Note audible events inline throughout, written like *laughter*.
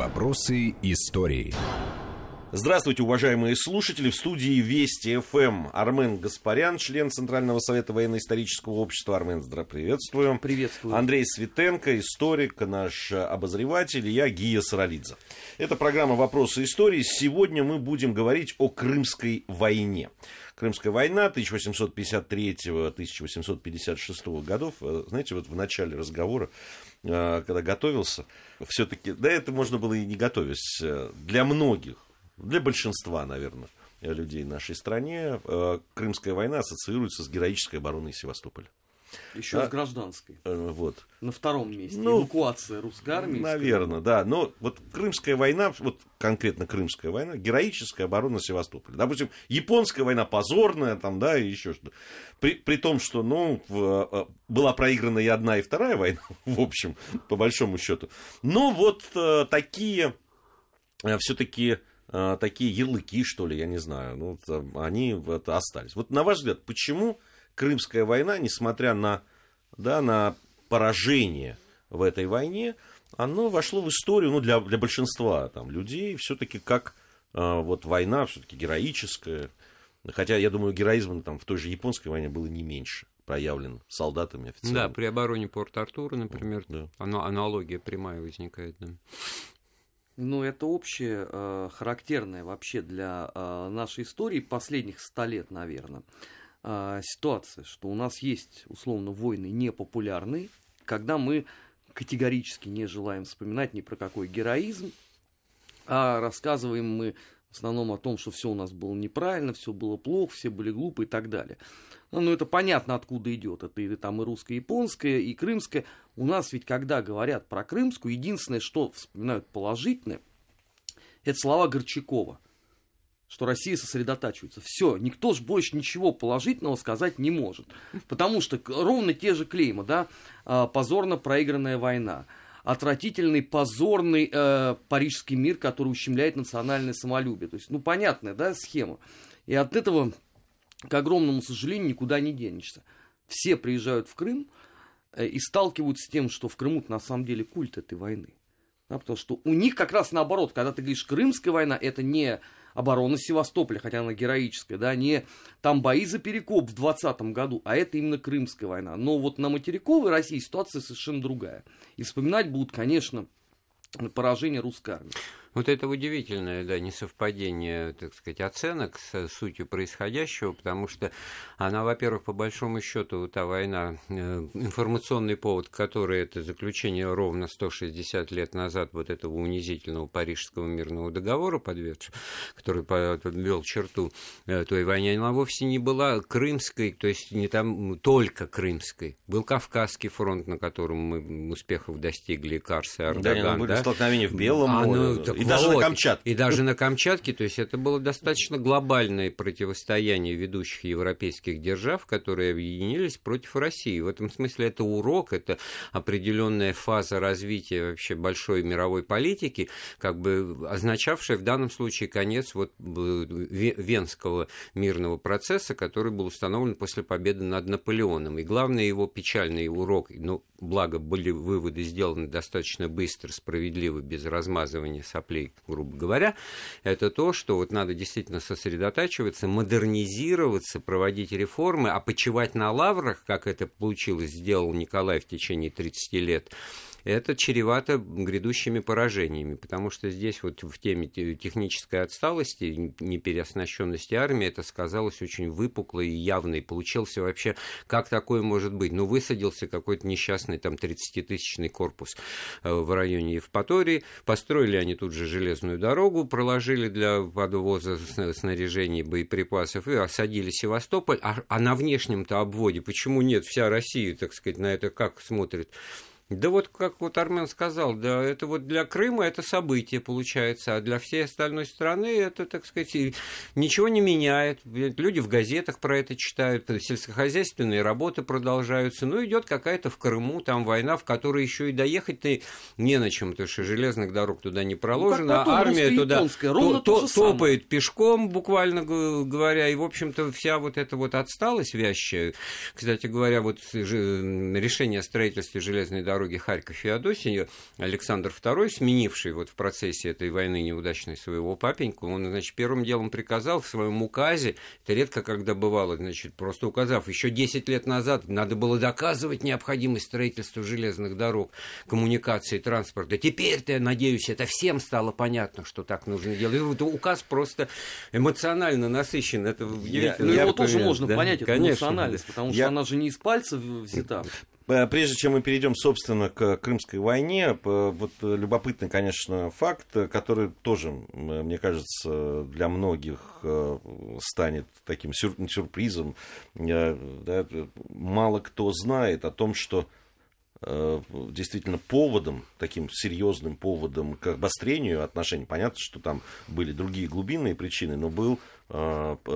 Вопросы истории. Здравствуйте, уважаемые слушатели. В студии Вести ФМ Армен Гаспарян, член Центрального совета военно-исторического общества. Армен, здравствуйте, приветствую. Приветствую. Андрей Светенко, историк, наш обозреватель, и я Гия Саралидзе. Это программа «Вопросы истории». Сегодня мы будем говорить о Крымской войне. Крымская война 1853-1856 годов. Знаете, вот в начале разговора, э, когда готовился, все-таки, да, это можно было и не готовясь, э, для многих для большинства, наверное, людей в нашей стране э, Крымская война ассоциируется с героической обороной Севастополя. Еще а, с гражданской. Э, вот. На втором месте. Ну, Эвакуация русской армии. Наверное, да. Но вот Крымская война, вот конкретно Крымская война, героическая оборона Севастополя. Допустим, японская война позорная, там, да, и еще что-то. При, при том, что, ну, в, э, была проиграна и одна, и вторая война, *laughs* в общем, по большому счету. Но вот э, такие э, все-таки э, такие ярлыки, что ли, я не знаю, ну, они вот остались. Вот на ваш взгляд, почему Крымская война, несмотря на, да, на поражение в этой войне, оно вошло в историю, ну, для, для большинства там, людей, все-таки как э, вот война, все-таки героическая. Хотя, я думаю, героизм там, в той же японской войне было не меньше проявлен солдатами, офицерами. Да, при обороне Порт-Артура, например, да. аналогия прямая возникает. Да. Ну, это общее, э, характерное вообще для э, нашей истории последних ста лет, наверное, э, ситуация, что у нас есть, условно, войны непопулярные, когда мы категорически не желаем вспоминать ни про какой героизм, а рассказываем мы в основном о том, что все у нас было неправильно, все было плохо, все были глупы и так далее. Ну, это понятно, откуда идет. Это и там и русско-японская, и крымская. У нас ведь, когда говорят про крымскую, единственное, что вспоминают положительное, это слова Горчакова что Россия сосредотачивается. Все, никто же больше ничего положительного сказать не может. Потому что ровно те же клеймы, да, а, позорно проигранная война, отвратительный, позорный э, парижский мир, который ущемляет национальное самолюбие. То есть, ну, понятная, да, схема. И от этого к огромному сожалению, никуда не денешься. Все приезжают в Крым э, и сталкиваются с тем, что в Крыму на самом деле культ этой войны. Да, потому что у них как раз наоборот, когда ты говоришь Крымская война, это не оборона Севастополя, хотя она героическая, да, не там бои за Перекоп в 20 году, а это именно Крымская война. Но вот на материковой России ситуация совершенно другая. И вспоминать будут, конечно, поражение русской армии. Вот это удивительное, да, несовпадение, так сказать, оценок с сутью происходящего, потому что она, во-первых, по большому счету, та война, э, информационный повод, который это заключение ровно 160 лет назад вот этого унизительного Парижского мирного договора, подведшего, который подвел черту э, той войне, она вовсе не была крымской, то есть не там только крымской. Был Кавказский фронт, на котором мы успехов достигли, Карс и Ардаган. Да, были да? столкновения в Белом а, море. Ну, и даже на Камчатке. И даже на Камчатке, то есть это было достаточно глобальное противостояние ведущих европейских держав, которые объединились против России. В этом смысле это урок, это определенная фаза развития вообще большой мировой политики, как бы означавшая в данном случае конец вот Венского мирного процесса, который был установлен после победы над Наполеоном. И главный его печальный урок, ну, благо были выводы сделаны достаточно быстро, справедливо, без размазывания соплей, грубо говоря, это то, что вот надо действительно сосредотачиваться, модернизироваться, проводить реформы, а почивать на лаврах, как это получилось, сделал Николай в течение 30 лет, это чревато грядущими поражениями, потому что здесь вот в теме технической отсталости, непереоснащенности армии, это сказалось очень выпукло и явно, и получился вообще, как такое может быть? Ну, высадился какой-то несчастный там 30-тысячный корпус э, в районе Евпатории, построили они тут же железную дорогу, проложили для подвоза снаряжений, боеприпасов и осадили Севастополь, а, а на внешнем-то обводе почему нет? Вся Россия, так сказать, на это как смотрит? Да вот, как вот Армен сказал, да, это вот для Крыма это событие получается, а для всей остальной страны это, так сказать, ничего не меняет. Люди в газетах про это читают, сельскохозяйственные работы продолжаются. Ну, идет какая-то в Крыму там война, в которой еще и доехать-то не на чем, потому что железных дорог туда не проложено, ну, а армия туда то, то, топает пешком, буквально говоря, и, в общем-то, вся вот эта вот отсталость вящая, кстати говоря, вот решение о строительстве железной дороги дороге Харьков-Феодосия, Александр II, сменивший вот в процессе этой войны неудачной своего папеньку, он, значит, первым делом приказал в своем указе, это редко когда бывало, значит, просто указав, еще 10 лет назад надо было доказывать необходимость строительства железных дорог, коммуникации, транспорта. Теперь-то, я надеюсь, это всем стало понятно, что так нужно делать. И вот указ просто эмоционально насыщен. Это удивительно. Ну, Я его тоже поверю, можно да? понять, эту Конечно. эмоциональность, потому что Я- она же не из пальца взята. Э, Прежде чем мы перейдем, собственно, к Крымской войне, вот э, любопытный, конечно, факт, который тоже, мне кажется, для многих э, станет таким сюр- сюрпризом. Да, Мало кто знает о том, что действительно поводом, таким серьезным поводом к обострению отношений, понятно, что там были другие глубинные причины, но был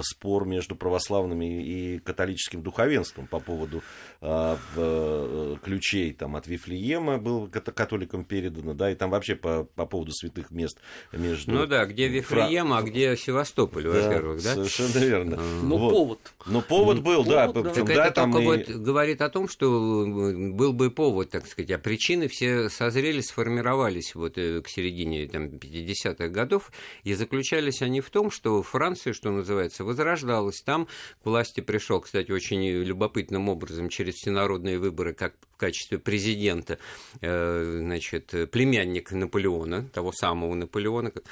спор между православными и католическим духовенством по поводу э, э, ключей там, от Вифлеема был католикам передано, да, и там вообще по, по поводу святых мест между... Ну да, где Фра- Вифлеем, а где Севастополь, Да, во-первых, да? Совершенно верно. Но Вот. повод. Но повод был, да, повод, да. причем, Так да, это там только и- вот говорит о том, что э, был бы повод, так сказать, а причины все созрели, сформировались вот э, к середине там, 50-х годов, и заключались они в том, что Франция, что называется, возрождалась. Там к власти пришел, кстати, очень любопытным образом через всенародные выборы, как качестве президента, э, значит, племянник Наполеона, того самого Наполеона, ко-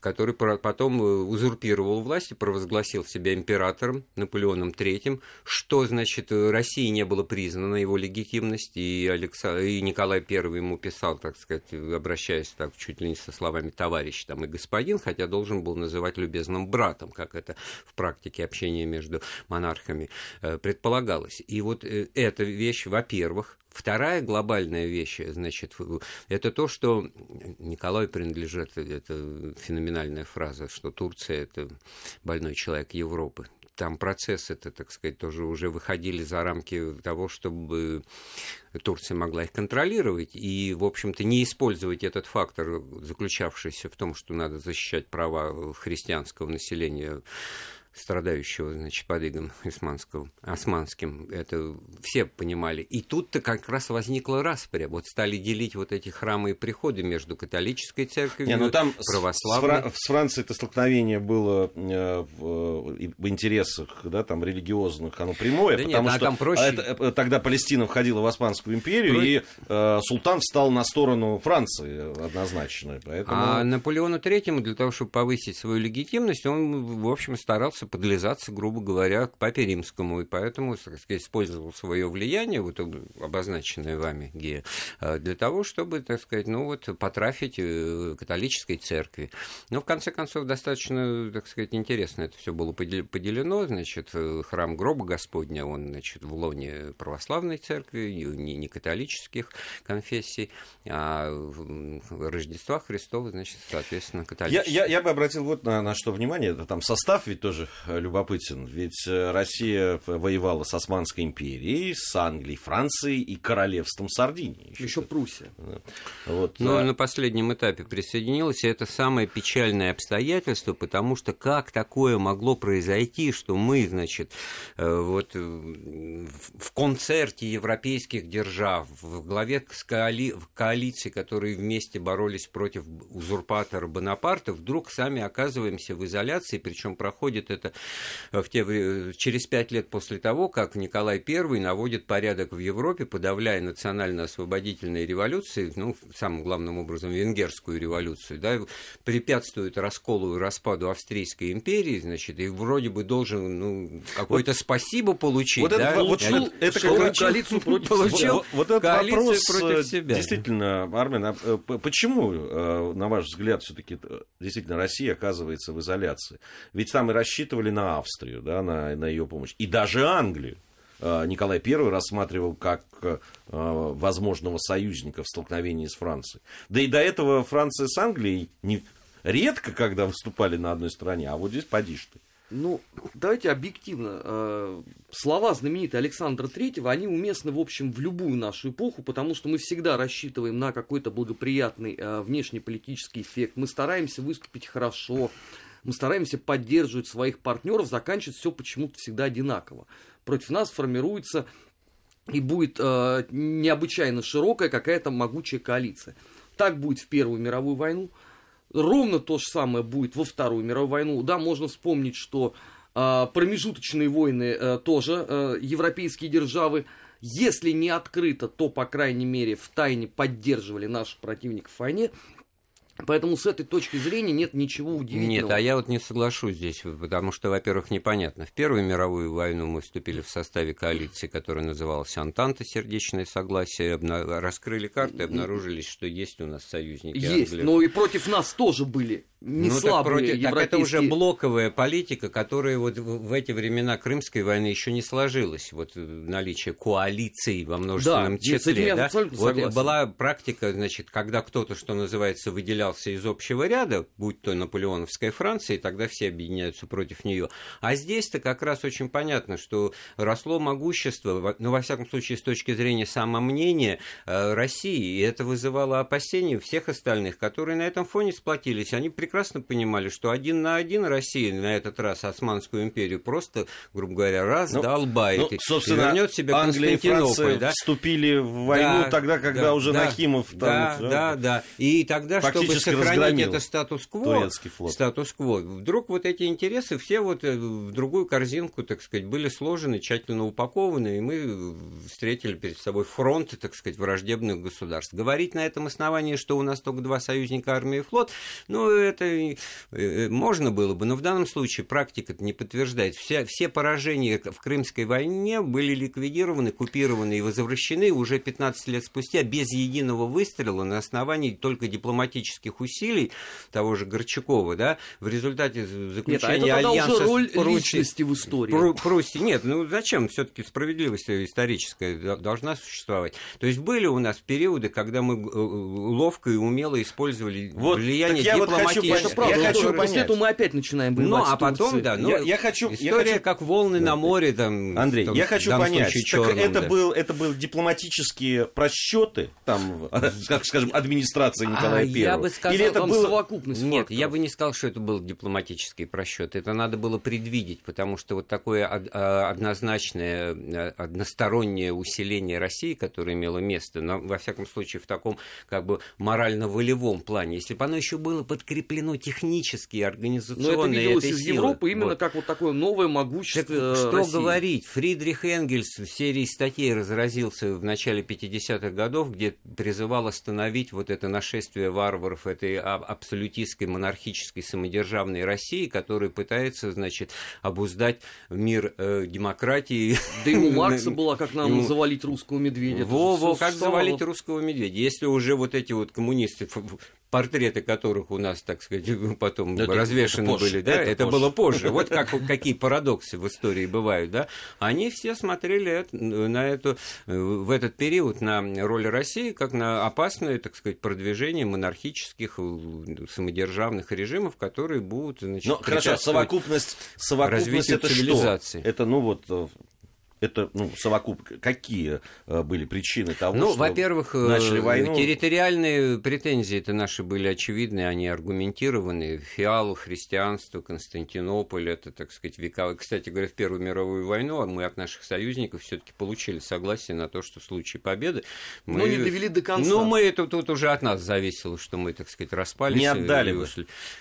который потом э, узурпировал власть и провозгласил себя императором Наполеоном III, что, значит, России не было признана его легитимность, и, Алекса... и Николай I ему писал, так сказать, обращаясь так чуть ли не со словами товарищ там, и господин, хотя должен был называть любезным братом, как это в практике общения между монархами э, предполагалось. И вот эта вещь, во-первых, Вторая глобальная вещь, значит, это то, что Николаю принадлежит, это феноменальная фраза, что Турция – это больной человек Европы. Там процессы, это, так сказать, тоже уже выходили за рамки того, чтобы Турция могла их контролировать и, в общем-то, не использовать этот фактор, заключавшийся в том, что надо защищать права христианского населения страдающего, значит, подвигом османского, османским, это все понимали. И тут-то как раз возникла распря. Вот стали делить вот эти храмы и приходы между католической церковью, Не, ну там православной. С, Фра- с Францией это столкновение было э, в, и в интересах, да, там, религиозных, оно прямое, Да нет, потому а что там проще. это, э, тогда Палестина входила в Османскую империю, Про- и э, султан встал на сторону Франции однозначно. Поэтому... А Наполеону Третьему для того, чтобы повысить свою легитимность, он, в общем, старался подлизаться, грубо говоря, к папе римскому, и поэтому, сказать, использовал свое влияние, вот обозначенное вами, Гея, э, для того, чтобы, так сказать, ну вот, потрафить э, католической церкви. Но, в конце концов, достаточно, так сказать, интересно это все было подел- поделено, значит, э, храм гроба Господня, он, значит, в лоне православной церкви, не, не католических конфессий, а Рождества Христова, значит, соответственно, Я, католических. я, я бы обратил вот на, на что внимание. Это там состав ведь тоже любопытен. Ведь э, Россия воевала с Османской империей, с Англией, Францией и королевством Сардинии. Еще Пруссия. Вот, Но э, на последнем этапе присоединилась, и это самое печальное обстоятельство, потому что как такое могло произойти, что мы, значит, э, вот э, в концерте европейских держав, в главе с коали- коалиции, которые вместе боролись против узурпатора Бонапарта, вдруг сами оказываемся в изоляции, причем проходит это в те, через пять лет после того, как Николай I наводит порядок в Европе, подавляя национально-освободительные революции, ну, самым главным образом венгерскую революцию, да, препятствует расколу и распаду Австрийской империи, значит, и вроде бы должен, ну, какое-то спасибо получить, вот да, это- *laughs* вот Получил это- это как раз- коалицию против Получил себя. Вот, вот этот коалицию вопрос, против э, себя. действительно, Армен, а, э, почему, э, на ваш взгляд, все-таки действительно Россия оказывается в изоляции? Ведь там и рассчитывали на Австрию, да, на, на ее помощь, и даже Англию. Э, Николай I рассматривал как э, возможного союзника в столкновении с Францией. Да и до этого Франция с Англией не, редко, когда выступали на одной стороне, а вот здесь поди ты. Ну, давайте объективно. э, Слова знаменитые Александра Третьего, они уместны, в общем, в любую нашу эпоху, потому что мы всегда рассчитываем на какой-то благоприятный внешнеполитический эффект. Мы стараемся выступить хорошо, мы стараемся поддерживать своих партнеров, заканчивать все почему-то всегда одинаково. Против нас формируется и будет э, необычайно широкая какая-то могучая коалиция. Так будет в Первую мировую войну. Ровно то же самое будет во Вторую мировую войну. Да, можно вспомнить, что э, промежуточные войны э, тоже э, европейские державы, если не открыто, то, по крайней мере, в тайне поддерживали наших противников в войне. Поэтому с этой точки зрения нет ничего удивительного. Нет, а я вот не соглашусь здесь, потому что, во-первых, непонятно. В Первую мировую войну мы вступили в составе коалиции, которая называлась Антанта, сердечное согласие, обна... раскрыли карты, обнаружили, что есть у нас союзники. Есть, Англии. но и против нас тоже были не ну, слабые так, против, европейские... так это уже блоковая политика, которая вот в эти времена Крымской войны еще не сложилась. Вот наличие коалиций во множественном да, числе. Да? Вот согласен. была практика, значит, когда кто-то, что называется, выделялся из общего ряда, будь то наполеоновская Франция, и тогда все объединяются против нее. А здесь-то как раз очень понятно, что росло могущество, ну, во всяком случае, с точки зрения самомнения э, России, и это вызывало опасения всех остальных, которые на этом фоне сплотились. Они прекрасно прекрасно понимали, что один на один Россия на этот раз Османскую империю просто, грубо говоря, раздолбает ну, ну, собственно, и вернет себе Англия Константинополь. И да? вступили в войну да, тогда, когда да, уже да, Нахимов там... Да, да, да, да. И тогда, чтобы сохранить это статус-кво, статус-кво, вдруг вот эти интересы все вот э, в другую корзинку, так сказать, были сложены, тщательно упакованы, и мы встретили перед собой фронт, так сказать, враждебных государств. Говорить на этом основании, что у нас только два союзника, армия и флот, ну, это это э, можно было бы, но в данном случае практика не подтверждает. Все, все поражения в Крымской войне были ликвидированы, купированы и возвращены уже 15 лет спустя без единого выстрела на основании только дипломатических усилий того же Горчакова, да, в результате заключения нет, а это альянса уже роль Пруссией, личности в истории. Пруссии. Нет, ну зачем? Все-таки справедливость историческая должна существовать. То есть были у нас периоды, когда мы э, ловко и умело использовали вот, влияние дипломатии это правда. Я хочу понять. После этого мы опять начинаем Ну, а потом, да. Ну, я, я хочу, история я хочу... как волны да. на море. Там, Андрей, там, я хочу понять, черном, это, да. был, это был дипломатические просчеты, там, *laughs* как скажем, администрации Николая а, I. Я бы сказал, Или это было совокупность Нет, факторов. я бы не сказал, что это был дипломатический просчет. Это надо было предвидеть, потому что вот такое а, однозначное, э, одностороннее усиление России, которое имело место, но, во всяком случае, в таком как бы морально-волевом плане, если бы оно еще было подкреплено технически, политические, организационные Но это виделось из силы. Европы именно вот. как вот такое новое могущество так, Что России. говорить? Фридрих Энгельс в серии статей разразился в начале 50-х годов, где призывал остановить вот это нашествие варваров этой абсолютистской, монархической, самодержавной России, которая пытается, значит, обуздать мир э, демократии. Да и у *laughs* Маркса была, как нам завалить русского медведя. Во, во, как завалить русского медведя. Если уже вот эти вот коммунисты портреты которых у нас, так сказать, *laughs* потом это, развешены это были, да, это, это было позже. Вот как, какие парадоксы в истории бывают, да. Они все смотрели на эту, в этот период на роль России как на опасное, так сказать, продвижение монархических самодержавных режимов, которые будут, значит, Ну, хорошо, совокупность, совокупность это цивилизации. что? Это, ну, вот это ну, совокуп... Какие э, были причины того, ну, что во-первых, начали э, войну? территориальные претензии это наши были очевидны, они аргументированы. Фиалу, христианство, Константинополь, это, так сказать, века... Кстати говоря, в Первую мировую войну а мы от наших союзников все-таки получили согласие на то, что в случае победы... Мы... Ну, не довели до конца. Ну, мы это тут уже от нас зависело, что мы, так сказать, распались. Не отдали бы.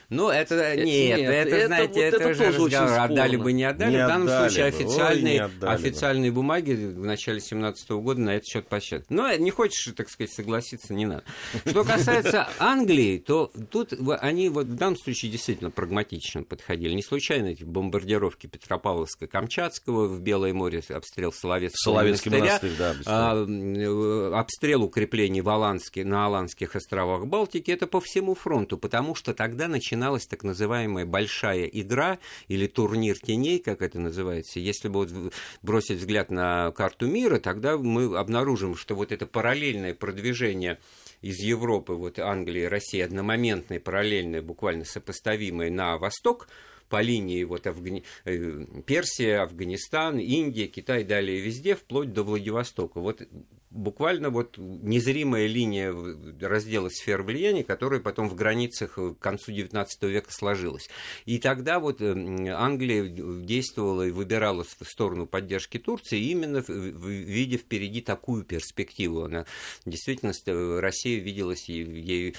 Ну, это, это нет, нет, это, это, знаете, вот это, это уже разговор. Отдали бы, не отдали. Не в данном случае официальный, официальный официальные бумаги в начале 2017 года на этот счет посчет. Но не хочешь, так сказать, согласиться, не надо. Что касается Англии, то тут они вот в данном случае действительно прагматично подходили. Не случайно эти бомбардировки Петропавловска-Камчатского в Белое море, обстрел Соловецкого Соловецкий монастырь, да, а, обстрел укреплений в Аланске, на Аланских островах Балтики, это по всему фронту, потому что тогда начиналась так называемая большая игра или турнир теней, как это называется. Если бы вот бросить взгляд на карту мира, тогда мы обнаружим, что вот это параллельное продвижение из Европы, вот Англии, России, одномоментное, параллельное, буквально сопоставимое на восток, по линии вот Афгани... Э, Персия, Афганистан, Индия, Китай, далее везде, вплоть до Владивостока. Вот буквально вот незримая линия раздела сфер влияния, которая потом в границах к концу XIX века сложилась. И тогда вот Англия действовала и выбирала в сторону поддержки Турции именно видя впереди такую перспективу. Она действительно, Россия виделась ей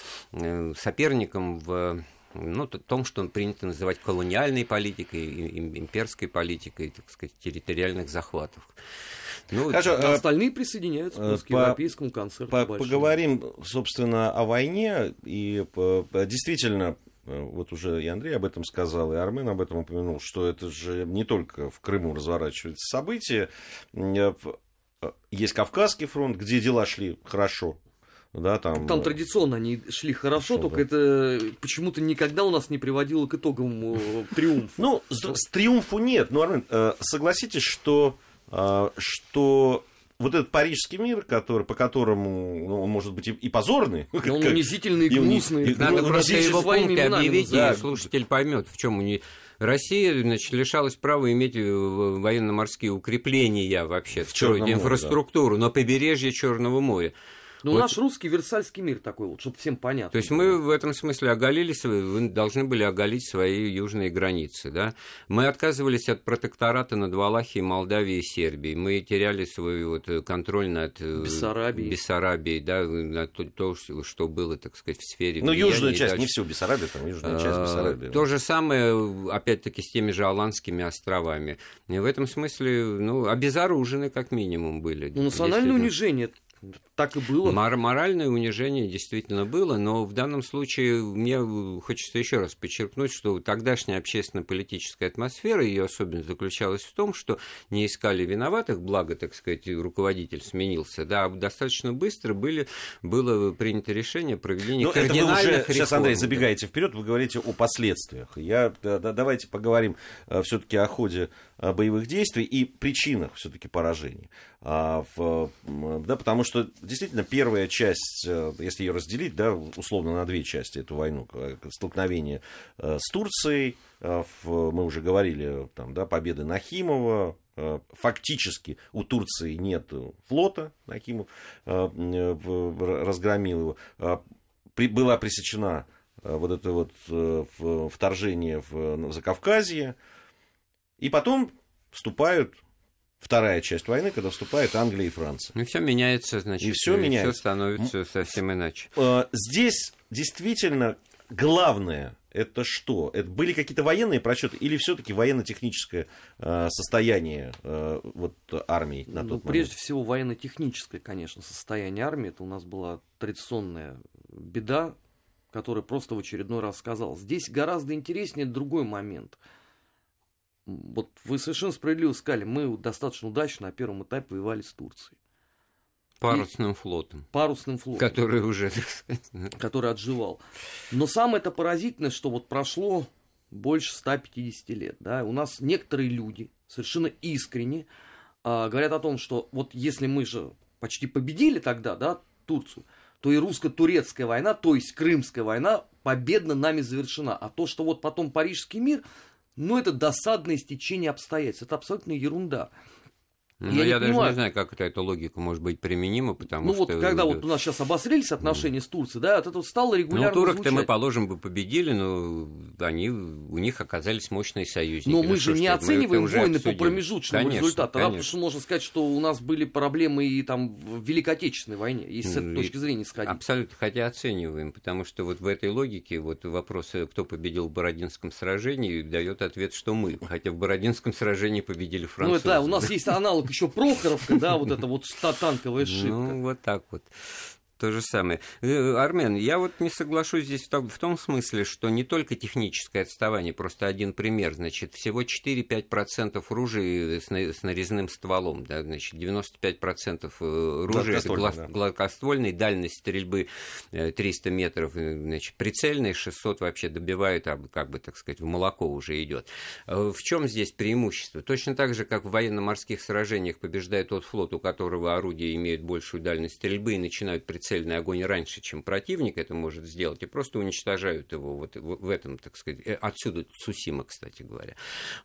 соперником в ну, том, что принято называть колониальной политикой, имперской политикой, так сказать, территориальных захватов. Ну, Хорошо, а остальные присоединяются по, к европейскому концерту. По, поговорим, собственно, о войне. И по, действительно, э, вот уже и Андрей об этом сказал, и Армен об этом упомянул, что это же не только в Крыму разворачиваются события. Э, есть Кавказский фронт, где дела шли хорошо, да, там... там традиционно они шли хорошо, хорошо только да. это почему-то никогда у нас не приводило к итогам э, *laughs* триумфа. Ну, с, триумфу нет. Но, Армен, э, согласитесь, что, э, что вот этот парижский мир, который, по которому ну, он может быть и, и позорный. Но *laughs* он унизительный, и гнусный. Надо ну, просто его пункты объявить, да. и слушатель поймет, в чем уни... Россия значит, лишалась права иметь военно-морские укрепления вообще, в строить инфраструктуру да. на побережье Черного моря. Ну, вот. наш русский Версальский мир такой вот, чтобы всем понятно. То есть мы в этом смысле оголились, вы должны были оголить свои южные границы, да? Мы отказывались от протектората над Валахией, Молдавией и Сербией. Мы теряли свой вот контроль над э, Бессарабией, Бессарабией да, над то, то, что было, так сказать, в сфере Ну, южную часть, дальше. не всю Бессарабию, там южную часть а, Бессарабии. То же самое, опять-таки, с теми же Аланскими островами. И в этом смысле, ну, обезоружены как минимум были. Ну, национальное унижение так и было. Мор- моральное унижение действительно было, но в данном случае мне хочется еще раз подчеркнуть, что тогдашняя общественно-политическая атмосфера, ее особенность заключалась в том, что не искали виноватых, благо, так сказать, руководитель сменился, да, а достаточно быстро были, было принято решение о проведении но кардинальных это вы уже, реформ. Сейчас, Андрей, забегаете вперед, вы говорите о последствиях. Я, да, давайте поговорим э, все-таки о ходе э, боевых действий и причинах все-таки поражений. А, в, да, потому что действительно первая часть, э, если ее разделить, да, условно на две части эту войну, столкновение э, с Турцией, э, мы уже говорили, там, да, победы Нахимова, фактически у Турции нет флота, Нахимов разгромил его, была пресечена вот это вот вторжение в Закавказье, и потом вступают вторая часть войны, когда вступает Англия и Франция. Ну, все меняется, значит, и все, меняется. все становится совсем иначе. Э, здесь действительно главное это что? Это были какие-то военные просчеты или все-таки военно-техническое э, состояние э, вот, армии на ну, тот момент? Прежде всего, военно-техническое, конечно, состояние армии. Это у нас была традиционная беда, которая просто в очередной раз сказал. Здесь гораздо интереснее другой момент – вот вы совершенно справедливо сказали, мы достаточно удачно на первом этапе воевали с Турцией. Парусным и... флотом. Парусным флотом. Который уже, Который отживал. Но самое это поразительное, что вот прошло больше 150 лет. Да? У нас некоторые люди совершенно искренне а, говорят о том, что вот если мы же почти победили тогда, да, Турцию, то и русско-турецкая война, то есть Крымская война, победно нами завершена. А то, что вот потом Парижский мир, но это досадное стечение обстоятельств. Это абсолютно ерунда. Ну, я, я даже понимаю. не знаю, как это, эта логика может быть применима, потому ну, что... Ну вот, когда вот у нас сейчас обострились отношения mm. с Турцией, да, это вот стало регулярно Ну, турок-то мы, положим, бы победили, но они, у них оказались мощные союзники. Но ну, мы же не оцениваем войны по промежуточному конечно, результату. Конечно. Потому что можно сказать, что у нас были проблемы и там в Великой Отечественной войне, если с этой точки зрения сходить. Абсолютно, хотя оцениваем, потому что вот в этой логике вот вопрос, кто победил в Бородинском сражении, дает ответ, что мы. Хотя в Бородинском сражении победили французы. Ну, да, у нас есть аналог еще Прохоровка, да, вот это вот танковая шибка. Ну, вот так вот то же самое. Э, Армен, я вот не соглашусь здесь в том смысле, что не только техническое отставание, просто один пример, значит, всего 4-5% ружей с, с нарезным стволом, да, значит, 95% э, ружей гладкоствольной, да. гладкоствольной, дальность стрельбы 300 э, метров, значит, прицельный 600 вообще добивают, а как бы, так сказать, в молоко уже идет. В чем здесь преимущество? Точно так же, как в военно-морских сражениях побеждает тот флот, у которого орудия имеют большую дальность стрельбы и начинают прицеливаться прицельный огонь раньше, чем противник это может сделать, и просто уничтожают его вот в этом, так сказать, э, отсюда Цусима, кстати говоря,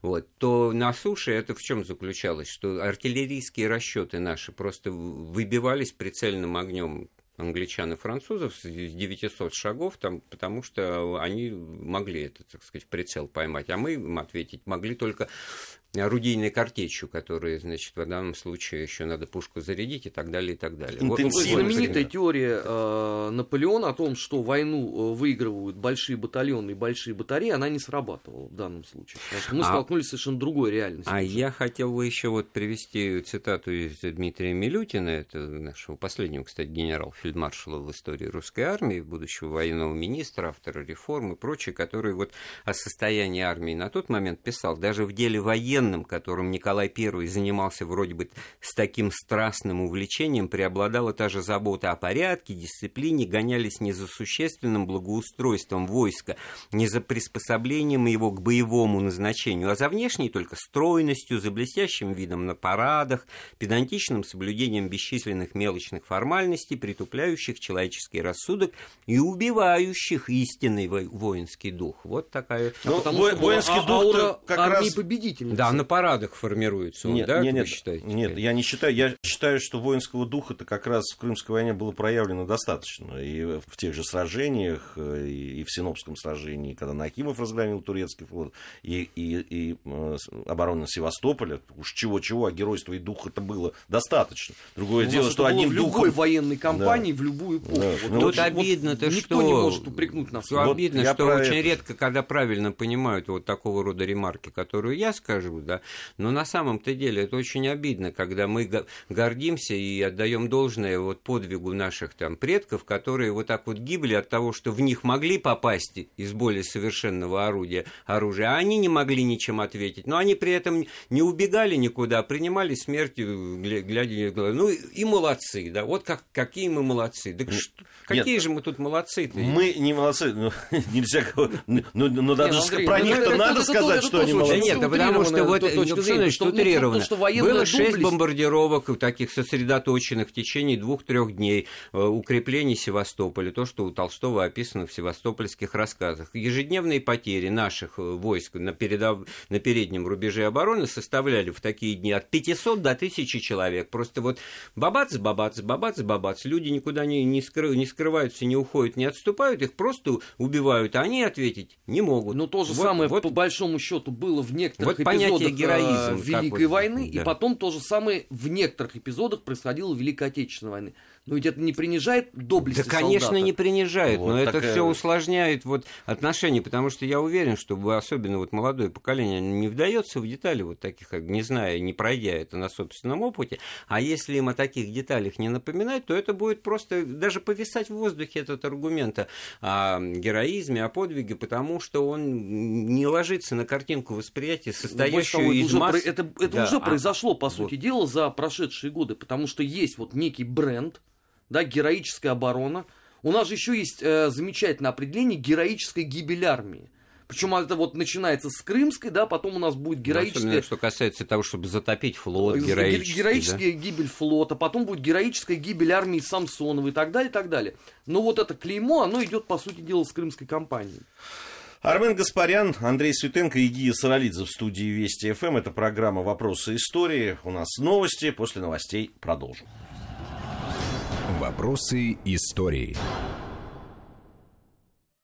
вот, то на суше это в чем заключалось? Что артиллерийские расчеты наши просто выбивались прицельным огнем англичан и французов с 900 шагов, там, потому что они могли это, так сказать, прицел поймать, а мы им ответить могли только орудийной картечью, которые, значит, в данном случае еще надо пушку зарядить и так далее, и так далее. Вот, знаменитая теория э, Наполеона о том, что войну э, выигрывают большие батальоны и большие батареи, она не срабатывала в данном случае. Потому что мы а, столкнулись с совершенно другой реальностью. А я хотел бы еще вот привести цитату из Дмитрия Милютина, это нашего последнего, кстати, генерал-фельдмаршала в истории русской армии, будущего военного министра, автора реформ и прочее, который вот о состоянии армии на тот момент писал, даже в деле военного военным, которым Николай I занимался вроде бы с таким страстным увлечением, преобладала та же забота о порядке, дисциплине, гонялись не за существенным благоустройством войска, не за приспособлением его к боевому назначению, а за внешней только стройностью, за блестящим видом на парадах, педантичным соблюдением бесчисленных мелочных формальностей, притупляющих человеческий рассудок и убивающих истинный воинский дух. Вот такая... Ну, во- воинский дух как раз... победительницы. Да, на парадах формируется он, нет, да, нет, нет, вы считаете? Нет, я не считаю. Я считаю, что воинского духа-то как раз в Крымской войне было проявлено достаточно. И в тех же сражениях, э, и в Синопском сражении, когда Накимов разгромил турецкий флот, и, и, и э, оборона Севастополя, уж чего-чего, а геройства и духа это было достаточно. Другое ну, дело, что одним в духом... любой военной кампании, да. в любую эпоху. Да. Вот, Тут вот, обидно-то, вот что... Никто не может упрекнуть нас. Вот обидно, что очень это... редко, когда правильно понимают вот такого рода ремарки, которую я скажу, да, но на самом-то деле это очень обидно, когда мы гордимся и отдаем должное вот подвигу наших там предков, которые вот так вот гибли от того, что в них могли попасть из более совершенного орудия, оружия, а они не могли ничем ответить. Но они при этом не убегали никуда, а принимали смерть, глядя ну и молодцы, да, вот как, какие мы молодцы. Да что, какие Нет, же мы тут молодцы-то? Мы не молодцы, но *laughs* нельзя, ну, ну, ну даже про них-то надо сказать, что они молодцы. Нет, потому что вот точка зрения, что утрировано. Было шесть бомбардировок таких сосредоточенных в течение двух-трех дней э, укреплений Севастополя, то, что у Толстого описано в севастопольских рассказах. Ежедневные потери наших э, войск на, передов... на переднем рубеже обороны составляли в такие дни от 500 до 1000 человек. Просто вот бабац, бабац, бабац, бабац. Люди никуда не, не, скры... не скрываются, не уходят, не отступают, их просто убивают, а они ответить не могут. Но то же вот, самое, вот... по большому счету, было в некоторых вот эпизодах героизм, э, Великой вот, войны, да. и потом то же самое в некоторых эпизодах происходило в Великой Отечественной войны. Но ведь это не принижает доблести Да, конечно, солдата. не принижает, вот но это все усложняет вот отношения, потому что я уверен, что особенно вот молодое поколение не вдается в детали вот таких, не зная, не пройдя это на собственном опыте, а если им о таких деталях не напоминать, то это будет просто даже повисать в воздухе этот аргумент о героизме, о подвиге, потому что он не ложится на картинку восприятия, состоящую того, из масс... Это, это да, уже а, произошло, по вот. сути дела, за прошедшие годы, потому что есть вот некий бренд, да, героическая оборона. У нас же еще есть э, замечательное определение героической гибель армии. Причем это вот начинается с Крымской, да, потом у нас будет героическая... Особенно, что касается того, чтобы затопить флот героический. Героическая да? гибель флота, потом будет героическая гибель армии Самсонова и так далее, и так далее. Но вот это клеймо, оно идет, по сути дела, с Крымской кампанией. Армен Гаспарян, Андрей Светенко и Гия Саралидзе в студии Вести ФМ. Это программа «Вопросы истории». У нас новости. После новостей продолжим. Вопросы истории.